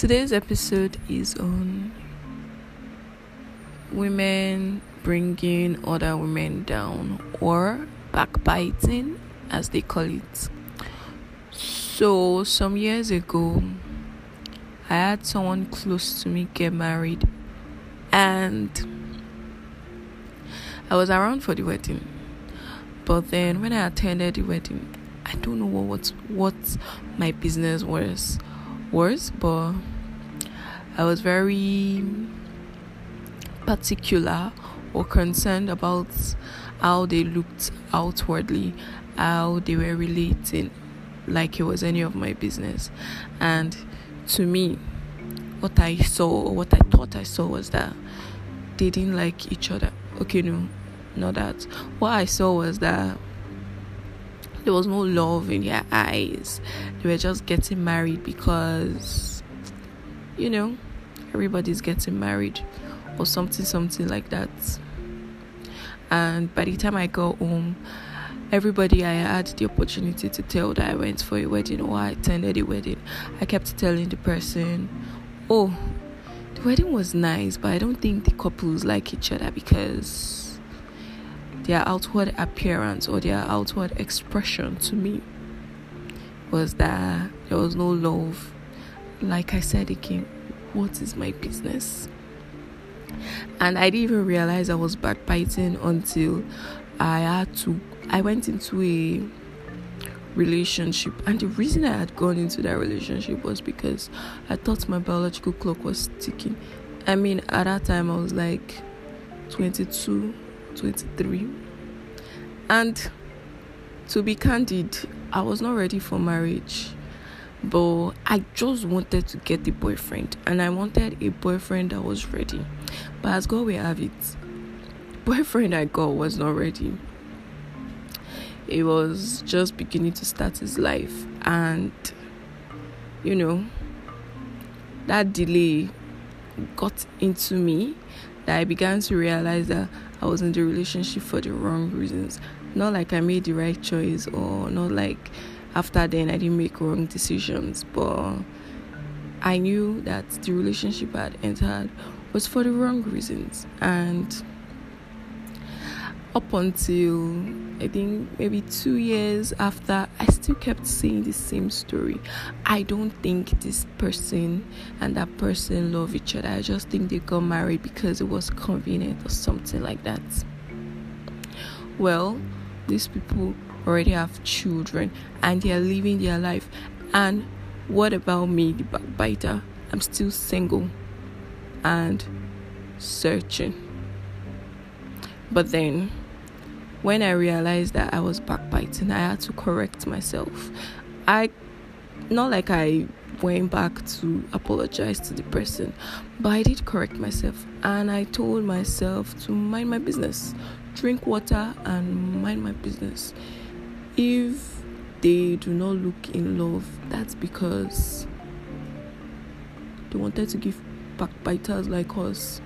Today's episode is on women bringing other women down or backbiting, as they call it. So, some years ago, I had someone close to me get married, and I was around for the wedding. But then, when I attended the wedding, I don't know what what, what my business was was, but I was very particular or concerned about how they looked outwardly, how they were relating, like it was any of my business. And to me, what I saw, or what I thought I saw was that they didn't like each other. Okay, no, not that. What I saw was that there was no love in their eyes. They were just getting married because, you know, everybody's getting married or something, something like that. And by the time I got home, everybody I had the opportunity to tell that I went for a wedding or I attended a wedding, I kept telling the person, Oh, the wedding was nice, but I don't think the couples like each other because their outward appearance or their outward expression to me was that there was no love. Like I said again, what is my business? And I didn't even realize I was backbiting until I had to, I went into a relationship. And the reason I had gone into that relationship was because I thought my biological clock was ticking. I mean, at that time I was like 22 23. And to be candid, I was not ready for marriage. But I just wanted to get the boyfriend, and I wanted a boyfriend that was ready. But as God will have it, boyfriend I got was not ready. He was just beginning to start his life, and you know, that delay got into me that I began to realize that I was in the relationship for the wrong reasons. Not like I made the right choice or not like after then I didn't make wrong decisions, but I knew that the relationship I had entered was for the wrong reasons. And up until I think maybe two years after, I still kept seeing the same story. I don't think this person and that person love each other. I just think they got married because it was convenient or something like that. Well, these people already have children and they are living their life. And what about me, the backbiter? I'm still single and searching. But then when I realized that I was backbiting, I had to correct myself. I not like I went back to apologize to the person, but I did correct myself and I told myself to mind my business, drink water and mind my business. If they do not look in love, that's because they wanted to give backbiters like us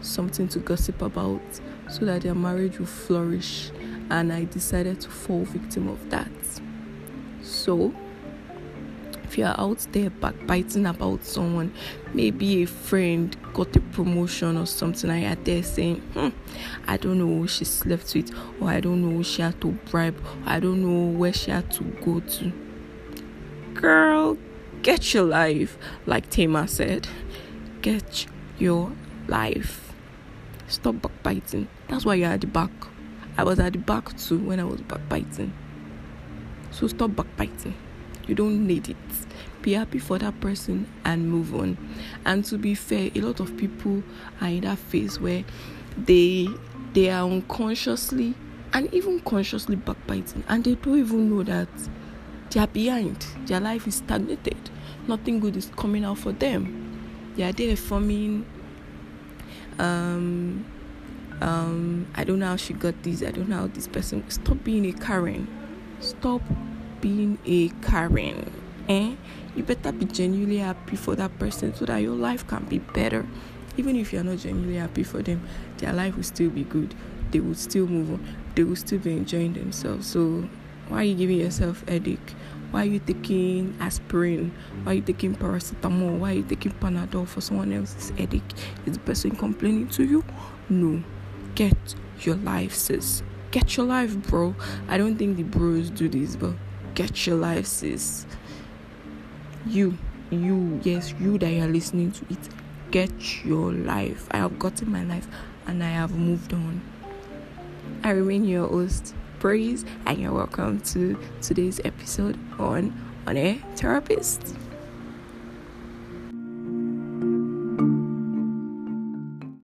something to gossip about so that their marriage will flourish and I decided to fall victim of that. So, if you are out there backbiting about someone, maybe a friend got a promotion or something, and you're there saying, hmm, I don't know who she slept with, or I don't know who she had to bribe, or I don't know where she had to go to. Girl, get your life, like Tama said. Get your life. Stop backbiting. That's why you're at the back. I was at the back too when I was backbiting. So stop backbiting. You don't need it. Be happy for that person and move on. And to be fair, a lot of people are in that phase where they they are unconsciously and even consciously backbiting and they don't even know that they are behind. Their life is stagnated. Nothing good is coming out for them. They are there forming um um, I don't know how she got this, I don't know how this person. Stop being a Karen. Stop being a Karen. Eh? You better be genuinely happy for that person so that your life can be better. Even if you're not genuinely happy for them, their life will still be good. They will still move on. They will still be enjoying themselves. So why are you giving yourself headache Why are you taking aspirin? Why are you taking paracetamol? Why are you taking Panadol for someone else's headache? Is the person complaining to you? No. Get your life, sis. Get your life, bro. I don't think the bros do this, but get your life, sis. You, you, yes, you that you are listening to it, get your life. I have gotten my life and I have moved on. I remain your host, Praise, and you're welcome to today's episode on On Air Therapist.